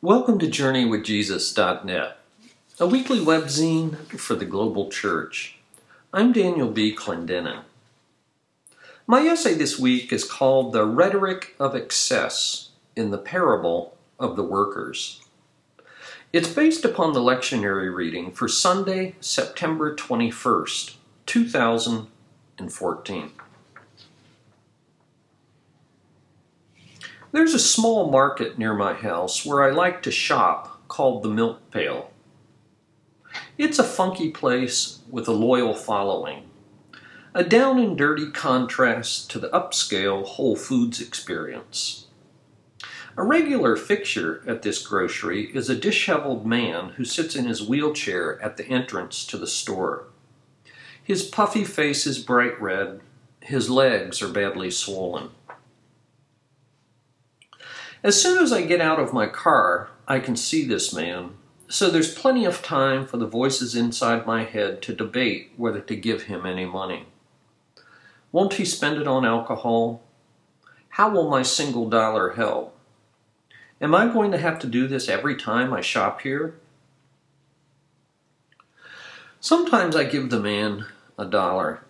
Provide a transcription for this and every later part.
Welcome to JourneyWithJesus.net, a weekly webzine for the global church. I'm Daniel B. Clendenin. My essay this week is called The Rhetoric of Excess in the Parable of the Workers. It's based upon the lectionary reading for Sunday, September 21st, 2014. There's a small market near my house where I like to shop called the Milk Pail. It's a funky place with a loyal following, a down and dirty contrast to the upscale Whole Foods experience. A regular fixture at this grocery is a disheveled man who sits in his wheelchair at the entrance to the store. His puffy face is bright red, his legs are badly swollen. As soon as I get out of my car, I can see this man, so there's plenty of time for the voices inside my head to debate whether to give him any money. Won't he spend it on alcohol? How will my single dollar help? Am I going to have to do this every time I shop here? Sometimes I give the man a dollar.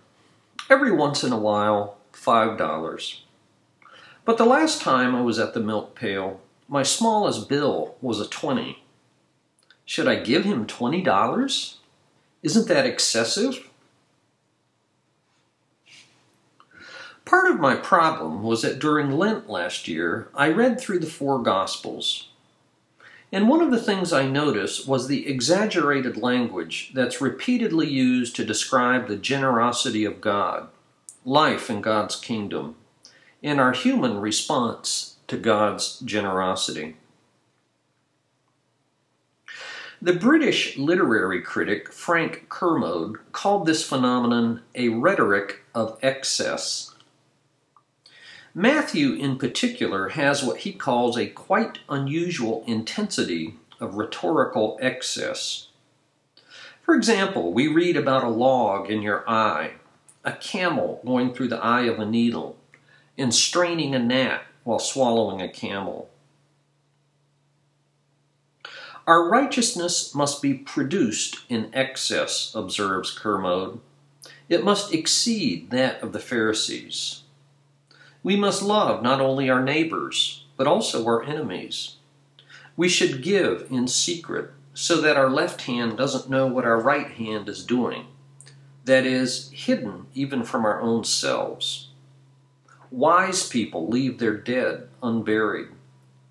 Every once in a while, five dollars. But the last time I was at the milk pail, my smallest bill was a 20. Should I give him $20? Isn't that excessive? Part of my problem was that during Lent last year, I read through the four Gospels. And one of the things I noticed was the exaggerated language that's repeatedly used to describe the generosity of God, life in God's kingdom, in our human response to God's generosity. The British literary critic Frank Kermode called this phenomenon a rhetoric of excess. Matthew, in particular, has what he calls a quite unusual intensity of rhetorical excess. For example, we read about a log in your eye, a camel going through the eye of a needle, and straining a gnat while swallowing a camel. Our righteousness must be produced in excess, observes Kermode. It must exceed that of the Pharisees. We must love not only our neighbors, but also our enemies. We should give in secret so that our left hand doesn't know what our right hand is doing. That is, hidden even from our own selves. Wise people leave their dead unburied.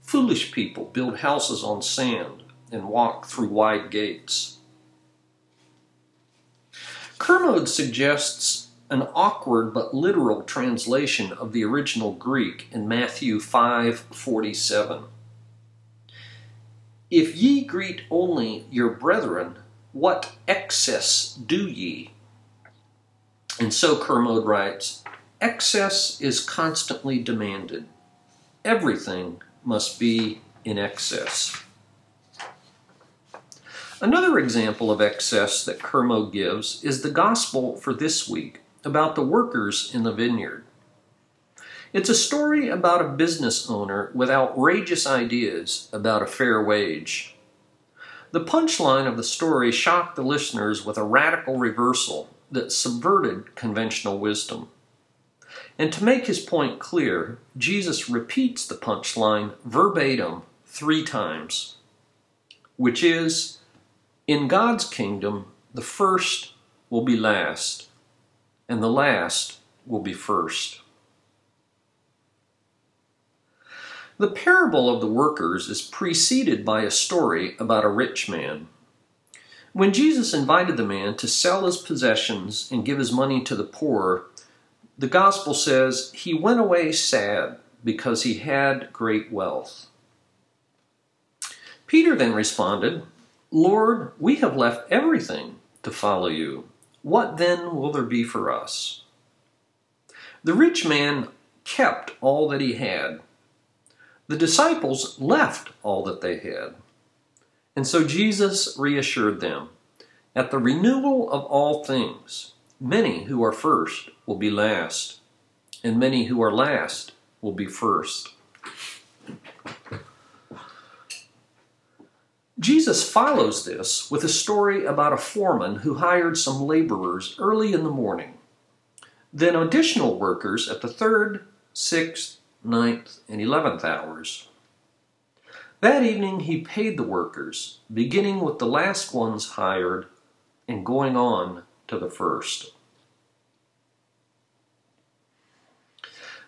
Foolish people build houses on sand and walk through wide gates. Kermode suggests an awkward but literal translation of the original Greek in Matthew 5:47. If ye greet only your brethren, what excess do ye? And so Kermode writes, Excess is constantly demanded. Everything must be in excess. Another example of excess that Kermode gives is the gospel for this week about the workers in the vineyard. It's a story about a business owner with outrageous ideas about a fair wage. The punchline of the story shocked the listeners with a radical reversal that subverted conventional wisdom. And to make his point clear, Jesus repeats the punchline verbatim three times, which is In God's kingdom, the first will be last, and the last will be first. The parable of the workers is preceded by a story about a rich man. When Jesus invited the man to sell his possessions and give his money to the poor, the gospel says he went away sad because he had great wealth. Peter then responded, Lord, we have left everything to follow you. What then will there be for us? The rich man kept all that he had. The disciples left all that they had. And so Jesus reassured them at the renewal of all things, Many who are first will be last, and many who are last will be first. Jesus follows this with a story about a foreman who hired some laborers early in the morning, then additional workers at the third, sixth, ninth, and eleventh hours. That evening he paid the workers, beginning with the last ones hired and going on to the first.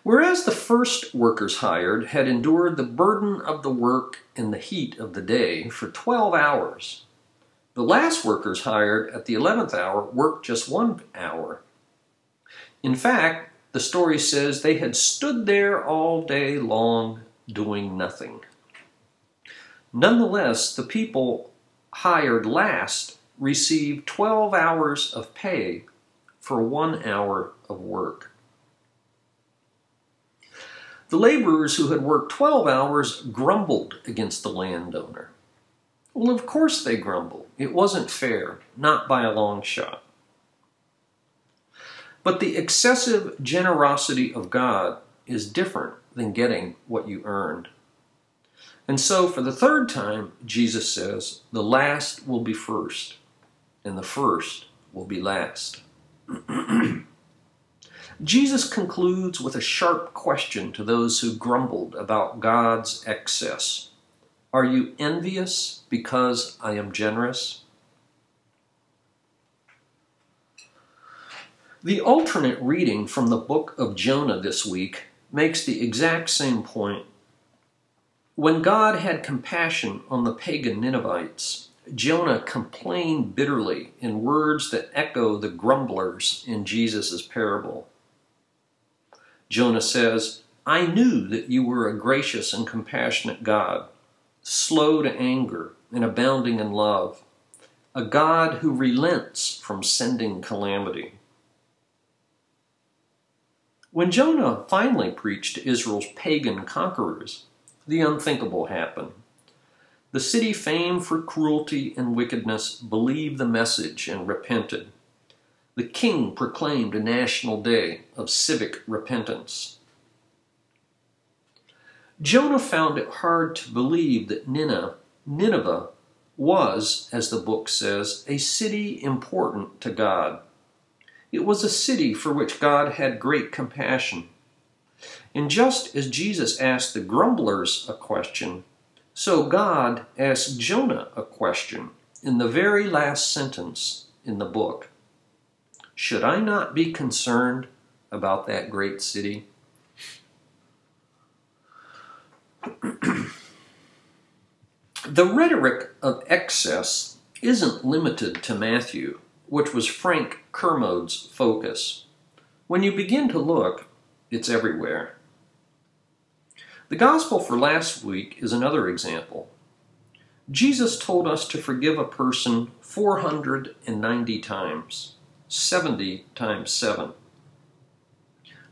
Whereas the first workers hired had endured the burden of the work in the heat of the day for 12 hours, the last workers hired at the 11th hour worked just one hour. In fact, the story says they had stood there all day long doing nothing. Nonetheless, the people hired last received 12 hours of pay for one hour of work. The laborers who had worked 12 hours grumbled against the landowner. Well, of course they grumbled. It wasn't fair, not by a long shot. But the excessive generosity of God is different than getting what you earned. And so, for the third time, Jesus says, the last will be first, and the first will be last. Jesus concludes with a sharp question to those who grumbled about God's excess Are you envious because I am generous? The alternate reading from the book of Jonah this week makes the exact same point. When God had compassion on the pagan Ninevites, Jonah complained bitterly in words that echo the grumblers in Jesus' parable. Jonah says, I knew that you were a gracious and compassionate God, slow to anger and abounding in love, a God who relents from sending calamity. When Jonah finally preached to Israel's pagan conquerors, the unthinkable happened. The city famed for cruelty and wickedness believed the message and repented the king proclaimed a national day of civic repentance. Jonah found it hard to believe that Nineveh, was, as the book says, a city important to God. It was a city for which God had great compassion. And just as Jesus asked the grumblers a question, so God asked Jonah a question in the very last sentence in the book. Should I not be concerned about that great city? the rhetoric of excess isn't limited to Matthew, which was Frank Kermode's focus. When you begin to look, it's everywhere. The gospel for last week is another example. Jesus told us to forgive a person 490 times. 70 times 7.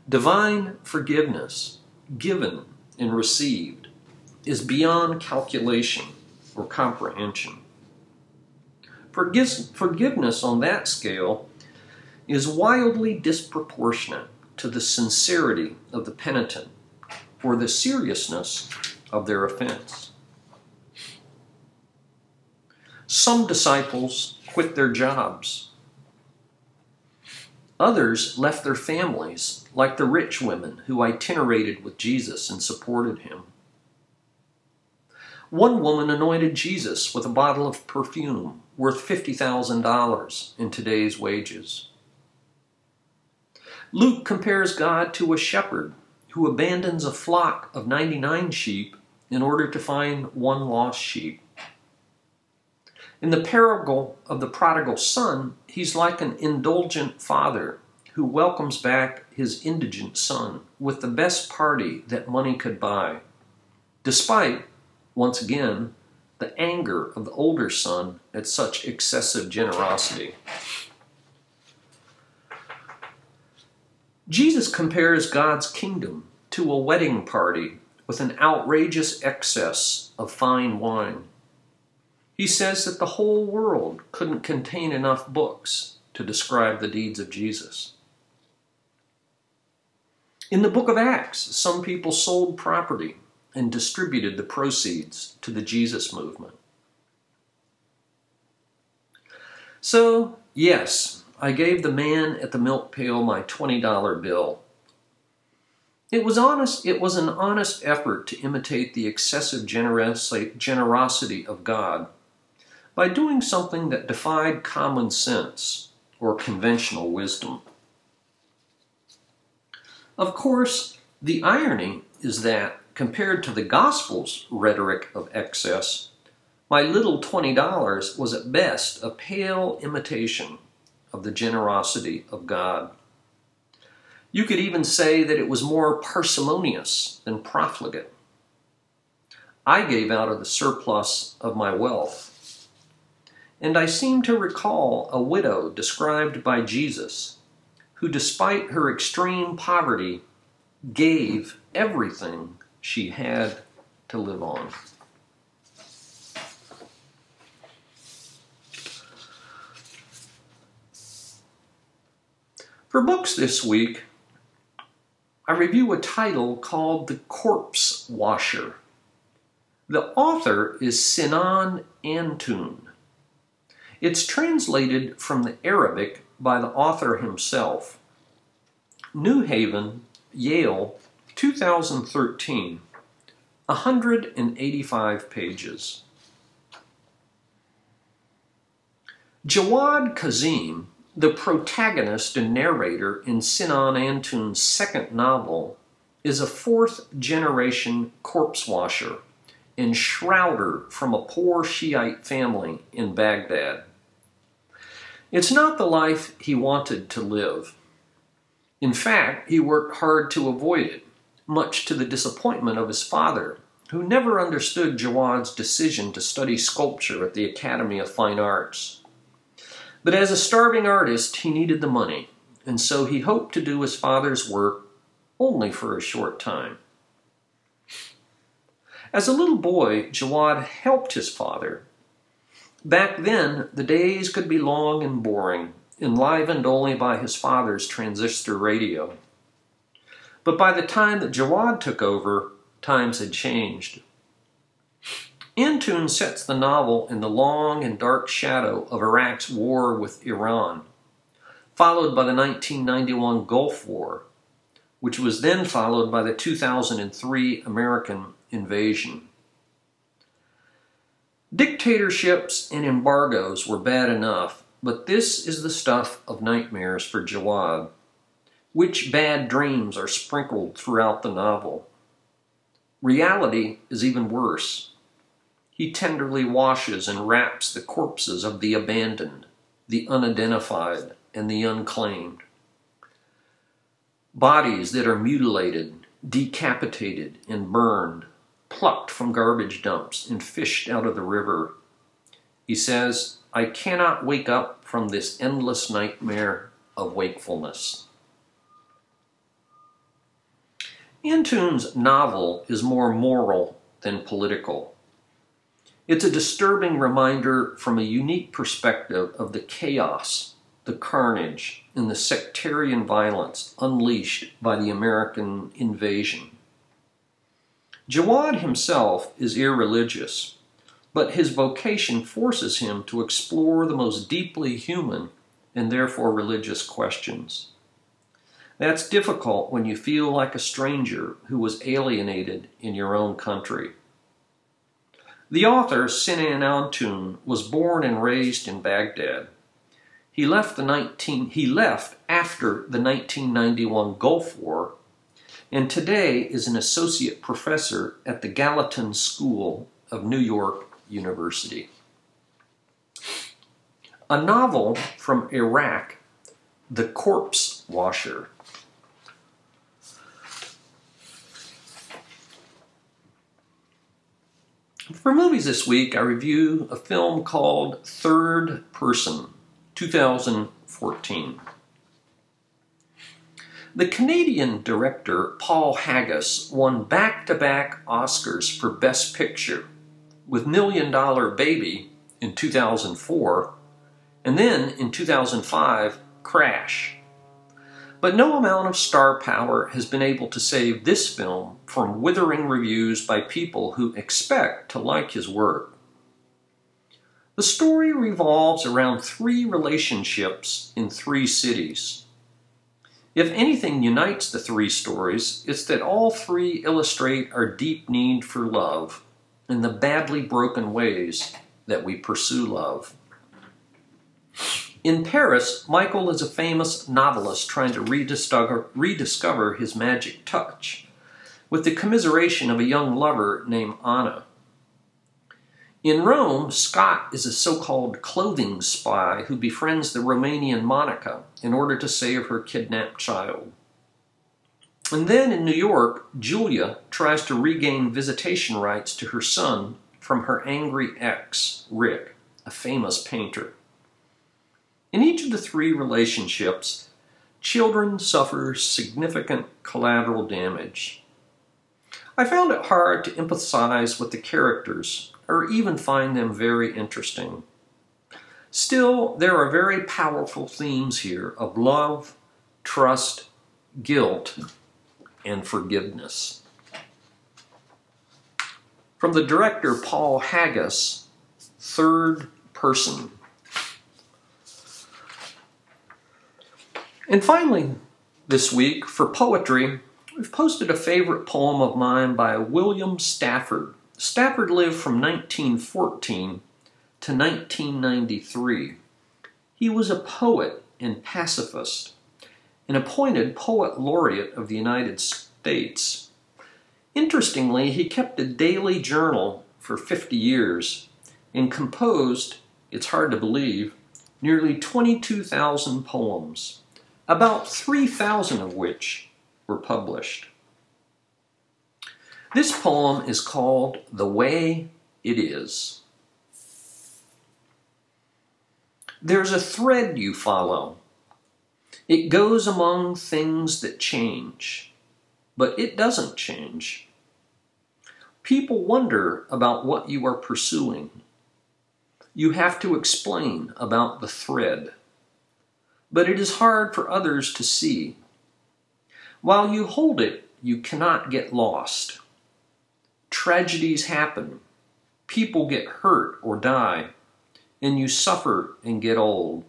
Divine forgiveness, given and received, is beyond calculation or comprehension. Forgiveness on that scale is wildly disproportionate to the sincerity of the penitent or the seriousness of their offense. Some disciples quit their jobs Others left their families, like the rich women who itinerated with Jesus and supported him. One woman anointed Jesus with a bottle of perfume worth $50,000 in today's wages. Luke compares God to a shepherd who abandons a flock of 99 sheep in order to find one lost sheep. In the parable of the prodigal son, he's like an indulgent father who welcomes back his indigent son with the best party that money could buy, despite, once again, the anger of the older son at such excessive generosity. Jesus compares God's kingdom to a wedding party with an outrageous excess of fine wine. He says that the whole world couldn't contain enough books to describe the deeds of Jesus. In the book of Acts, some people sold property and distributed the proceeds to the Jesus movement. So, yes, I gave the man at the milk pail my $20 bill. It was honest it was an honest effort to imitate the excessive generosity of God by doing something that defied common sense or conventional wisdom. Of course, the irony is that, compared to the gospel's rhetoric of excess, my little $20 was at best a pale imitation of the generosity of God. You could even say that it was more parsimonious than profligate. I gave out of the surplus of my wealth. And I seem to recall a widow described by Jesus who, despite her extreme poverty, gave everything she had to live on. For books this week, I review a title called The Corpse Washer. The author is Sinan Antoon. It's translated from the Arabic by the author himself. New Haven, Yale, 2013. 185 pages. Jawad Kazim, the protagonist and narrator in Sinan Antoon's second novel, is a fourth generation corpse washer and shrouder from a poor Shiite family in Baghdad. It's not the life he wanted to live. In fact, he worked hard to avoid it, much to the disappointment of his father, who never understood Jawad's decision to study sculpture at the Academy of Fine Arts. But as a starving artist, he needed the money, and so he hoped to do his father's work only for a short time. As a little boy, Jawad helped his father Back then, the days could be long and boring, enlivened only by his father's transistor radio. But by the time that Jawad took over, times had changed. Antoon sets the novel in the long and dark shadow of Iraq's war with Iran, followed by the 1991 Gulf War, which was then followed by the 2003 American invasion. Dictatorships and embargoes were bad enough, but this is the stuff of nightmares for Jawad. Which bad dreams are sprinkled throughout the novel? Reality is even worse. He tenderly washes and wraps the corpses of the abandoned, the unidentified, and the unclaimed. Bodies that are mutilated, decapitated, and burned plucked from garbage dumps and fished out of the river. He says, I cannot wake up from this endless nightmare of wakefulness. Antoon's novel is more moral than political. It's a disturbing reminder from a unique perspective of the chaos, the carnage, and the sectarian violence unleashed by the American invasion. Jawad himself is irreligious, but his vocation forces him to explore the most deeply human and therefore religious questions. That's difficult when you feel like a stranger who was alienated in your own country. The author, Sinan Antoon, was born and raised in Baghdad. He left, the 19, he left after the 1991 Gulf War and today is an associate professor at the Gallatin School of New York University. A novel from Iraq, The Corpse Washer. For movies this week, I review a film called Third Person, 2014. The Canadian director Paul Haggis won back to back Oscars for Best Picture with Million Dollar Baby in 2004 and then in 2005, Crash. But no amount of star power has been able to save this film from withering reviews by people who expect to like his work. The story revolves around three relationships in three cities. If anything unites the three stories, it's that all three illustrate our deep need for love and the badly broken ways that we pursue love. In Paris, Michael is a famous novelist trying to rediscover, rediscover his magic touch with the commiseration of a young lover named Anna. In Rome, Scott is a so called clothing spy who befriends the Romanian Monica in order to save her kidnapped child. And then in New York, Julia tries to regain visitation rights to her son from her angry ex, Rick, a famous painter. In each of the three relationships, children suffer significant collateral damage. I found it hard to empathize with the characters or even find them very interesting. Still, there are very powerful themes here of love, trust, guilt, and forgiveness. From the director Paul Haggis, Third Person. And finally, this week, for poetry, we've posted a favorite poem of mine by William Stafford Stafford lived from 1914 to 1993. He was a poet and pacifist, and appointed poet laureate of the United States. Interestingly, he kept a daily journal for 50 years and composed, it's hard to believe, nearly 22,000 poems, about 3,000 of which were published. This poem is called The Way It Is. There's a thread you follow. It goes among things that change, but it doesn't change. People wonder about what you are pursuing. You have to explain about the thread, but it is hard for others to see. While you hold it, you cannot get lost tragedies happen, people get hurt or die, and you suffer and get old.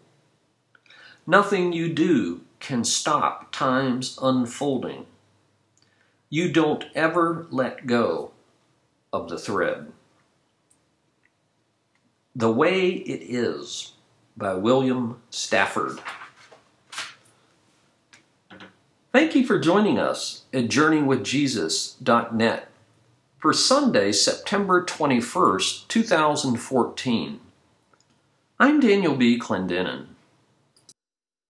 Nothing you do can stop time's unfolding. You don't ever let go of the thread. The Way It Is by William Stafford. Thank you for joining us at JourneyWithJesus.net for Sunday, September 21st, 2014. I'm Daniel B. Clendenin.